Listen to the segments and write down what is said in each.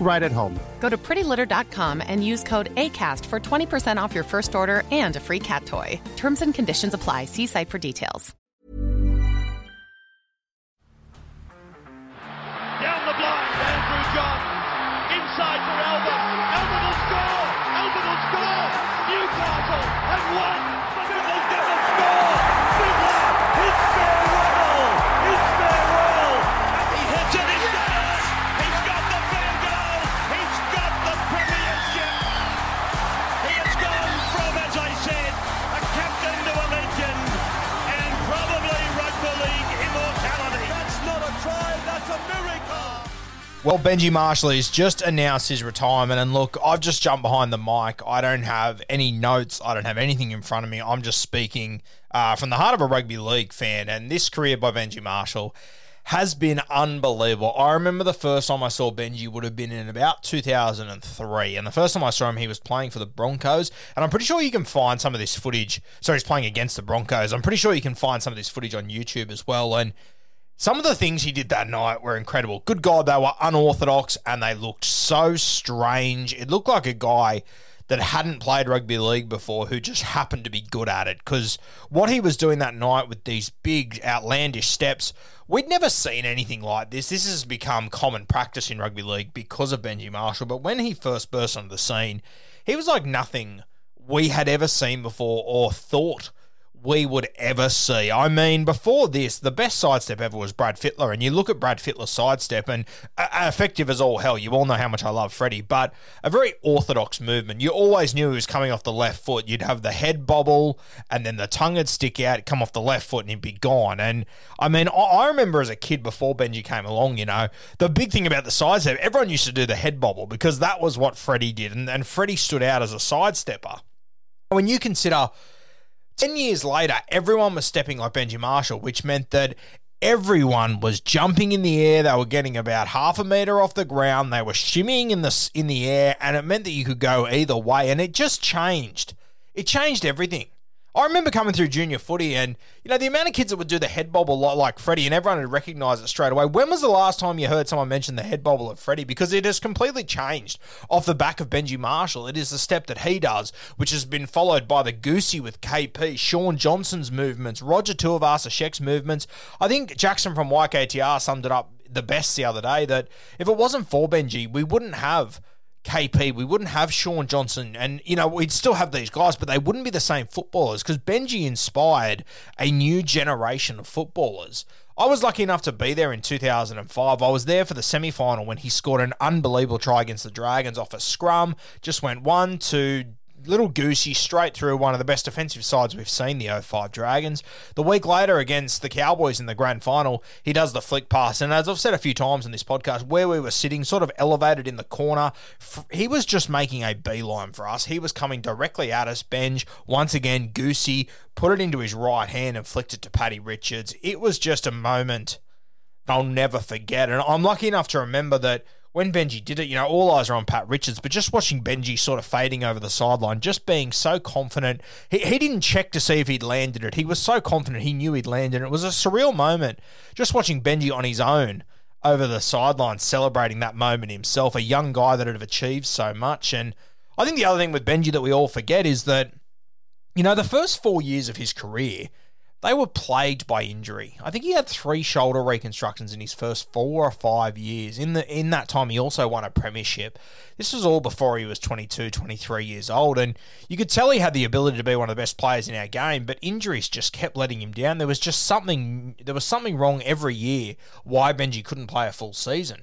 right at home. Go to prettylitter.com and use code ACAST for 20% off your first order and a free cat toy. Terms and conditions apply. See site for details. Down the blind, Andrew Johns. Inside for Albert. Albert will score. Albert will score. Newcastle have won. Well, Benji Marshall has just announced his retirement. And look, I've just jumped behind the mic. I don't have any notes. I don't have anything in front of me. I'm just speaking uh, from the heart of a rugby league fan. And this career by Benji Marshall has been unbelievable. I remember the first time I saw Benji would have been in about 2003. And the first time I saw him, he was playing for the Broncos. And I'm pretty sure you can find some of this footage. Sorry, he's playing against the Broncos. I'm pretty sure you can find some of this footage on YouTube as well. And some of the things he did that night were incredible. Good God, they were unorthodox and they looked so strange. It looked like a guy that hadn't played rugby league before who just happened to be good at it. Because what he was doing that night with these big, outlandish steps, we'd never seen anything like this. This has become common practice in rugby league because of Benji Marshall. But when he first burst onto the scene, he was like nothing we had ever seen before or thought we would ever see. I mean, before this, the best sidestep ever was Brad Fittler, and you look at Brad Fittler's sidestep, and uh, effective as all hell. You all know how much I love Freddie, but a very orthodox movement. You always knew he was coming off the left foot. You'd have the head bobble, and then the tongue would stick out, come off the left foot, and he'd be gone. And I mean, I, I remember as a kid before Benji came along, you know, the big thing about the sidestep, everyone used to do the head bobble because that was what Freddie did, and, and Freddie stood out as a sidestepper. When you consider 10 years later, everyone was stepping like Benji Marshall, which meant that everyone was jumping in the air. They were getting about half a meter off the ground. They were shimmying in the in the air, and it meant that you could go either way. And it just changed. It changed everything. I remember coming through junior footy, and you know the amount of kids that would do the head bobble a lot like Freddie, and everyone would recognise it straight away. When was the last time you heard someone mention the head bobble of Freddie? Because it has completely changed off the back of Benji Marshall. It is the step that he does, which has been followed by the goosey with KP, Shaun Johnson's movements, Roger Tuivasa-Sheck's movements. I think Jackson from YKTR summed it up the best the other day that if it wasn't for Benji, we wouldn't have KP, we wouldn't have Shaun Johnson, and you know we'd still have these guys, but they wouldn't be the same footballers because Benji inspired a new generation of footballers. I was lucky enough to be there in 2005. I was there for the semi final when he scored an unbelievable try against the Dragons off a scrum. Just went one, two, little goosey straight through one of the best defensive sides we've seen, the 05 Dragons. The week later against the Cowboys in the grand final, he does the flick pass. And as I've said a few times in this podcast, where we were sitting, sort of elevated in the corner, he was just making a beeline for us. He was coming directly at us. Benj, once again, goosey, put it into his right hand and flicked it to Paddy Richards. It was just a moment I'll never forget. And I'm lucky enough to remember that when Benji did it, you know, all eyes are on Pat Richards, but just watching Benji sort of fading over the sideline, just being so confident. He, he didn't check to see if he'd landed it. He was so confident he knew he'd landed it. It was a surreal moment just watching Benji on his own over the sideline celebrating that moment himself, a young guy that had achieved so much. And I think the other thing with Benji that we all forget is that, you know, the first four years of his career, they were plagued by injury. I think he had three shoulder reconstructions in his first four or five years. In the in that time, he also won a premiership. This was all before he was 22, 23 years old, and you could tell he had the ability to be one of the best players in our game. But injuries just kept letting him down. There was just something. There was something wrong every year. Why Benji couldn't play a full season.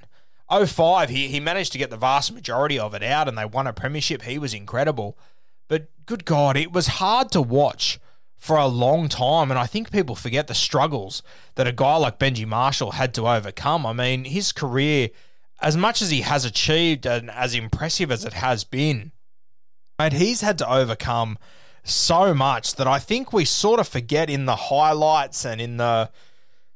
05, he, he managed to get the vast majority of it out and they won a premiership. He was incredible. But good God, it was hard to watch for a long time. And I think people forget the struggles that a guy like Benji Marshall had to overcome. I mean, his career, as much as he has achieved and as impressive as it has been, and he's had to overcome so much that I think we sort of forget in the highlights and in the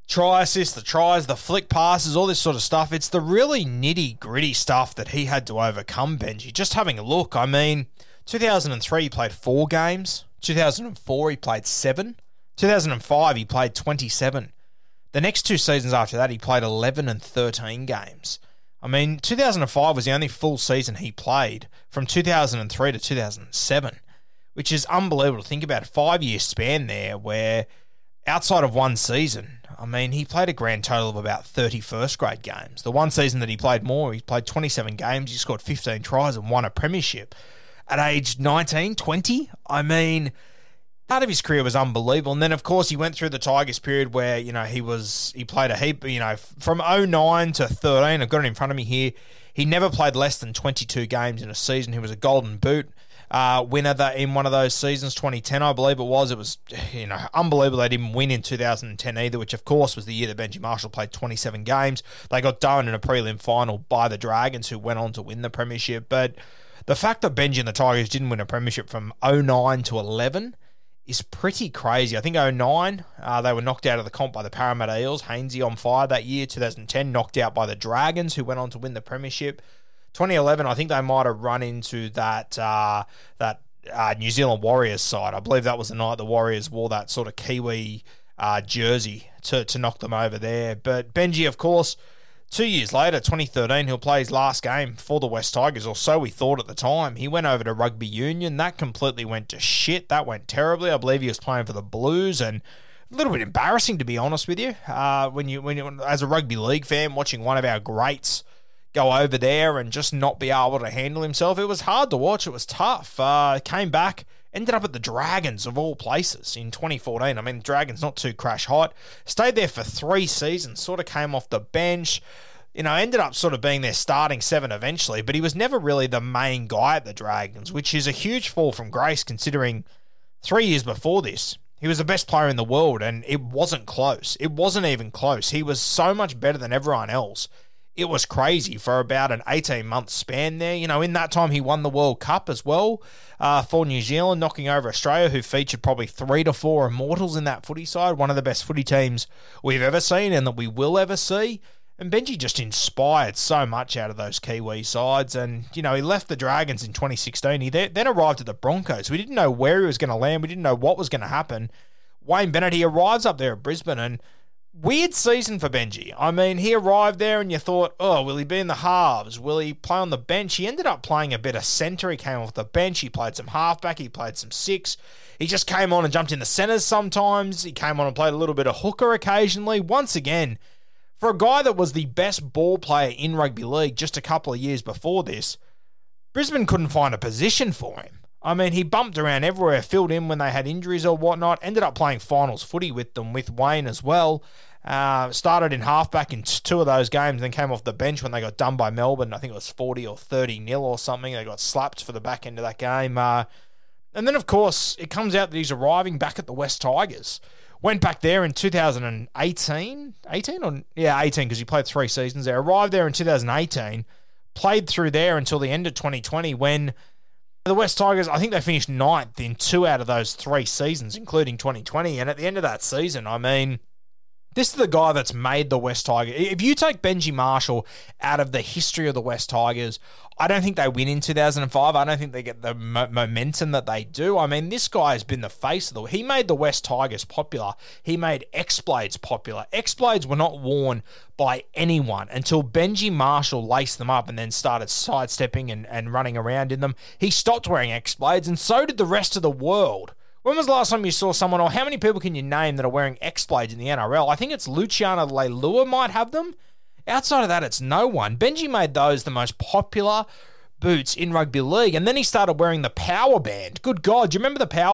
try assists, the tries, the flick passes, all this sort of stuff. It's the really nitty gritty stuff that he had to overcome, Benji. Just having a look, I mean, 2003 he played four games. 2004, he played seven. 2005, he played 27. The next two seasons after that, he played 11 and 13 games. I mean, 2005 was the only full season he played from 2003 to 2007, which is unbelievable to think about. A five year span there where, outside of one season, I mean, he played a grand total of about 30 first grade games. The one season that he played more, he played 27 games, he scored 15 tries and won a premiership at age 19, 20. I mean, part of his career was unbelievable. And then, of course, he went through the Tigers period where, you know, he was, he played a heap, you know, from 09 to 13. I've got it in front of me here. He never played less than 22 games in a season. He was a golden boot uh, winner that in one of those seasons, 2010, I believe it was. It was, you know, unbelievable they didn't win in 2010 either, which of course was the year that Benji Marshall played 27 games. They got done in a prelim final by the Dragons, who went on to win the premiership. But the fact that Benji and the Tigers didn't win a premiership from 09 to 11 is pretty crazy. I think 09, uh, they were knocked out of the comp by the Parramatta Eels. Hainsey on fire that year. 2010, knocked out by the Dragons, who went on to win the premiership. 2011, I think they might have run into that uh, that uh, New Zealand Warriors side. I believe that was the night the Warriors wore that sort of Kiwi uh, jersey to, to knock them over there. But Benji, of course, Two years later, 2013, he'll play his last game for the West Tigers, or so we thought at the time. He went over to rugby union. That completely went to shit. That went terribly. I believe he was playing for the Blues, and a little bit embarrassing to be honest with you. Uh, when you when you, as a rugby league fan, watching one of our greats go over there and just not be able to handle himself, it was hard to watch. It was tough. Uh, came back ended up at the Dragons of all places in 2014. I mean, Dragons not too crash hot. Stayed there for three seasons, sort of came off the bench. You know, ended up sort of being their starting seven eventually, but he was never really the main guy at the Dragons, which is a huge fall from grace considering three years before this, he was the best player in the world and it wasn't close. It wasn't even close. He was so much better than everyone else it was crazy for about an 18 month span there. You know, in that time, he won the World Cup as well uh, for New Zealand, knocking over Australia, who featured probably three to four immortals in that footy side, one of the best footy teams we've ever seen and that we will ever see. And Benji just inspired so much out of those Kiwi sides. And, you know, he left the Dragons in 2016. He then arrived at the Broncos. We didn't know where he was going to land. We didn't know what was going to happen. Wayne Bennett, he arrives up there at Brisbane and Weird season for Benji. I mean, he arrived there and you thought, oh, will he be in the halves? Will he play on the bench? He ended up playing a bit of centre. He came off the bench. He played some halfback. He played some six. He just came on and jumped in the centres sometimes. He came on and played a little bit of hooker occasionally. Once again, for a guy that was the best ball player in rugby league just a couple of years before this, Brisbane couldn't find a position for him. I mean, he bumped around everywhere, filled in when they had injuries or whatnot, ended up playing finals footy with them, with Wayne as well. Uh, started in halfback in two of those games, then came off the bench when they got done by Melbourne. I think it was 40 or 30 nil or something. They got slapped for the back end of that game. Uh, and then, of course, it comes out that he's arriving back at the West Tigers. Went back there in 2018. 18 or, yeah, 18 because he played three seasons there. Arrived there in 2018. Played through there until the end of 2020 when the West Tigers, I think they finished ninth in two out of those three seasons, including 2020. And at the end of that season, I mean, this is the guy that's made the West Tigers. If you take Benji Marshall out of the history of the West Tigers, I don't think they win in 2005. I don't think they get the mo- momentum that they do. I mean, this guy has been the face of the. He made the West Tigers popular. He made X Blades popular. X Blades were not worn by anyone until Benji Marshall laced them up and then started sidestepping and, and running around in them. He stopped wearing X Blades, and so did the rest of the world When was the last time you saw someone, or how many people can you name that are wearing X Blades in the NRL? I think it's Luciano Leilua might have them. Outside of that, it's no one. Benji made those the most popular boots in rugby league, and then he started wearing the Power Band. Good God, do you remember the Power?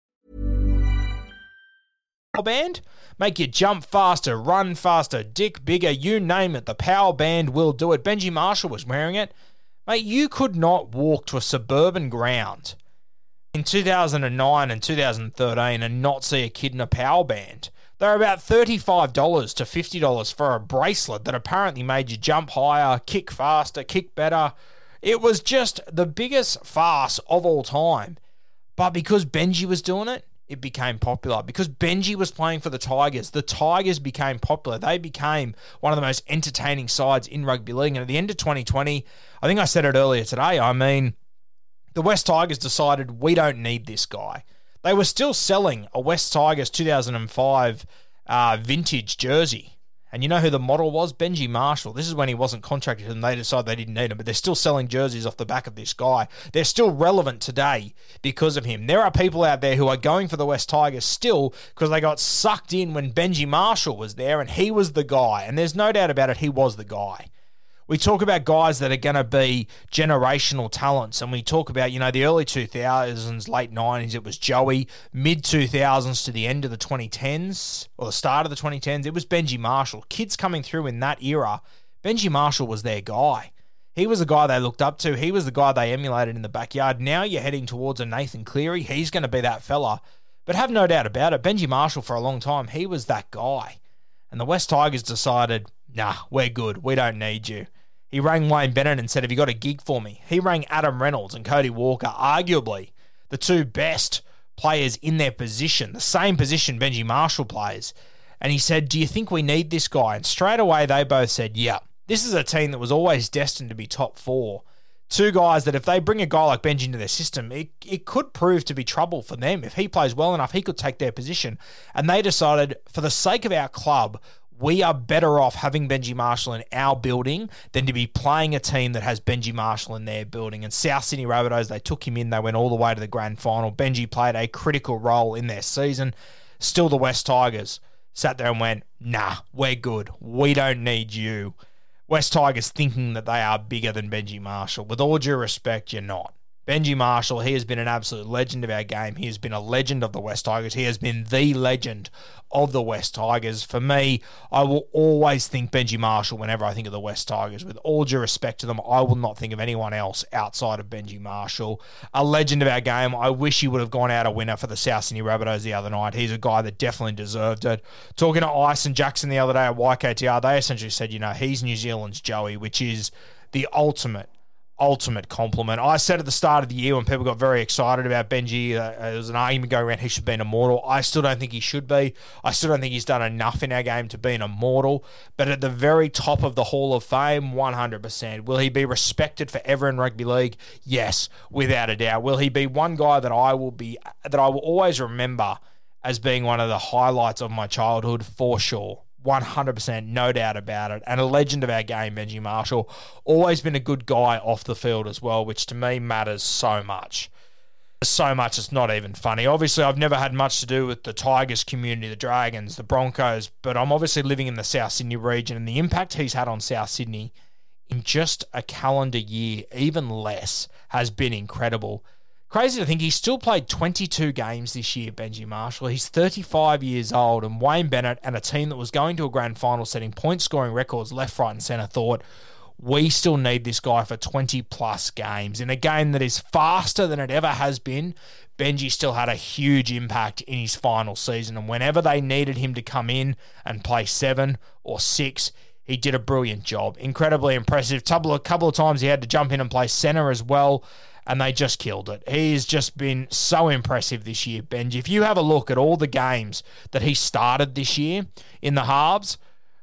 Power Band? Make you jump faster, run faster, dick bigger, you name it. The Power Band will do it. Benji Marshall was wearing it. Mate, you could not walk to a suburban ground in 2009 and 2013 and not see a kid in a Power Band. They're about $35 to $50 for a bracelet that apparently made you jump higher, kick faster, kick better. It was just the biggest farce of all time. But because Benji was doing it, it became popular. Because Benji was playing for the Tigers, the Tigers became popular. They became one of the most entertaining sides in rugby league. And at the end of 2020, I think I said it earlier today, I mean, the West Tigers decided we don't need this guy. They were still selling a West Tigers 2005 uh, vintage jersey. And you know who the model was? Benji Marshall. This is when he wasn't contracted and they decided they didn't need him, but they're still selling jerseys off the back of this guy. They're still relevant today because of him. There are people out there who are going for the West Tigers still because they got sucked in when Benji Marshall was there and he was the guy. And there's no doubt about it, he was the guy. We talk about guys that are going to be generational talents, and we talk about, you know, the early 2000s, late 90s, it was Joey, mid 2000s to the end of the 2010s, or the start of the 2010s, it was Benji Marshall. Kids coming through in that era, Benji Marshall was their guy. He was the guy they looked up to. He was the guy they emulated in the backyard. Now you're heading towards a Nathan Cleary. He's going to be that fella. But have no doubt about it, Benji Marshall for a long time, he was that guy. And the West Tigers decided, nah, we're good. We don't need you. He rang Wayne Bennett and said, Have you got a gig for me? He rang Adam Reynolds and Cody Walker, arguably the two best players in their position, the same position Benji Marshall plays. And he said, Do you think we need this guy? And straight away, they both said, Yeah. This is a team that was always destined to be top four. Two guys that, if they bring a guy like Benji into their system, it, it could prove to be trouble for them. If he plays well enough, he could take their position. And they decided, for the sake of our club, we are better off having Benji Marshall in our building than to be playing a team that has Benji Marshall in their building. And South Sydney Rabbitohs, they took him in, they went all the way to the grand final. Benji played a critical role in their season. Still, the West Tigers sat there and went, nah, we're good. We don't need you. West Tigers thinking that they are bigger than Benji Marshall. With all due respect, you're not. Benji Marshall, he has been an absolute legend of our game. He has been a legend of the West Tigers. He has been the legend of the West Tigers. For me, I will always think Benji Marshall whenever I think of the West Tigers. With all due respect to them, I will not think of anyone else outside of Benji Marshall. A legend of our game. I wish he would have gone out a winner for the South Sydney Rabbitohs the other night. He's a guy that definitely deserved it. Talking to Ice and Jackson the other day at YKTR, they essentially said, you know, he's New Zealand's Joey, which is the ultimate ultimate compliment. I said at the start of the year when people got very excited about Benji, uh, there was an argument going around he should be an immortal. I still don't think he should be. I still don't think he's done enough in our game to be an immortal. But at the very top of the Hall of Fame, 100%. Will he be respected forever in rugby league? Yes, without a doubt. Will he be one guy that I will be that I will always remember as being one of the highlights of my childhood for sure? 100%, no doubt about it. And a legend of our game, Benji Marshall. Always been a good guy off the field as well, which to me matters so much. So much it's not even funny. Obviously, I've never had much to do with the Tigers community, the Dragons, the Broncos, but I'm obviously living in the South Sydney region, and the impact he's had on South Sydney in just a calendar year, even less, has been incredible. Crazy to think he still played 22 games this year, Benji Marshall. He's 35 years old, and Wayne Bennett and a team that was going to a grand final setting point scoring records left, right, and centre thought, we still need this guy for 20 plus games. In a game that is faster than it ever has been, Benji still had a huge impact in his final season. And whenever they needed him to come in and play seven or six, he did a brilliant job. Incredibly impressive. Of, couple of times he had to jump in and play centre as well. And they just killed it. He has just been so impressive this year, Benji. If you have a look at all the games that he started this year in the halves,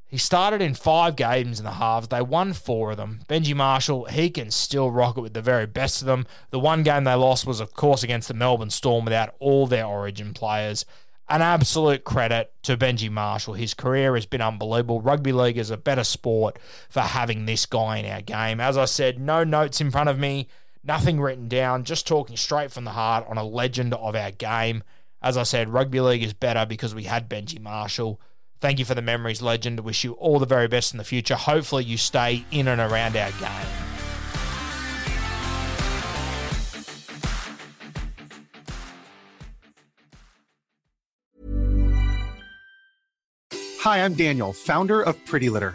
he started in five games in the halves. They won four of them. Benji Marshall, he can still rock it with the very best of them. The one game they lost was, of course, against the Melbourne Storm without all their origin players. An absolute credit to Benji Marshall. His career has been unbelievable. Rugby league is a better sport for having this guy in our game. As I said, no notes in front of me, nothing written down, just talking straight from the heart on a legend of our game. As I said, rugby league is better because we had Benji Marshall. Thank you for the memories, legend. Wish you all the very best in the future. Hopefully, you stay in and around our game. Hi, I'm Daniel, founder of Pretty Litter.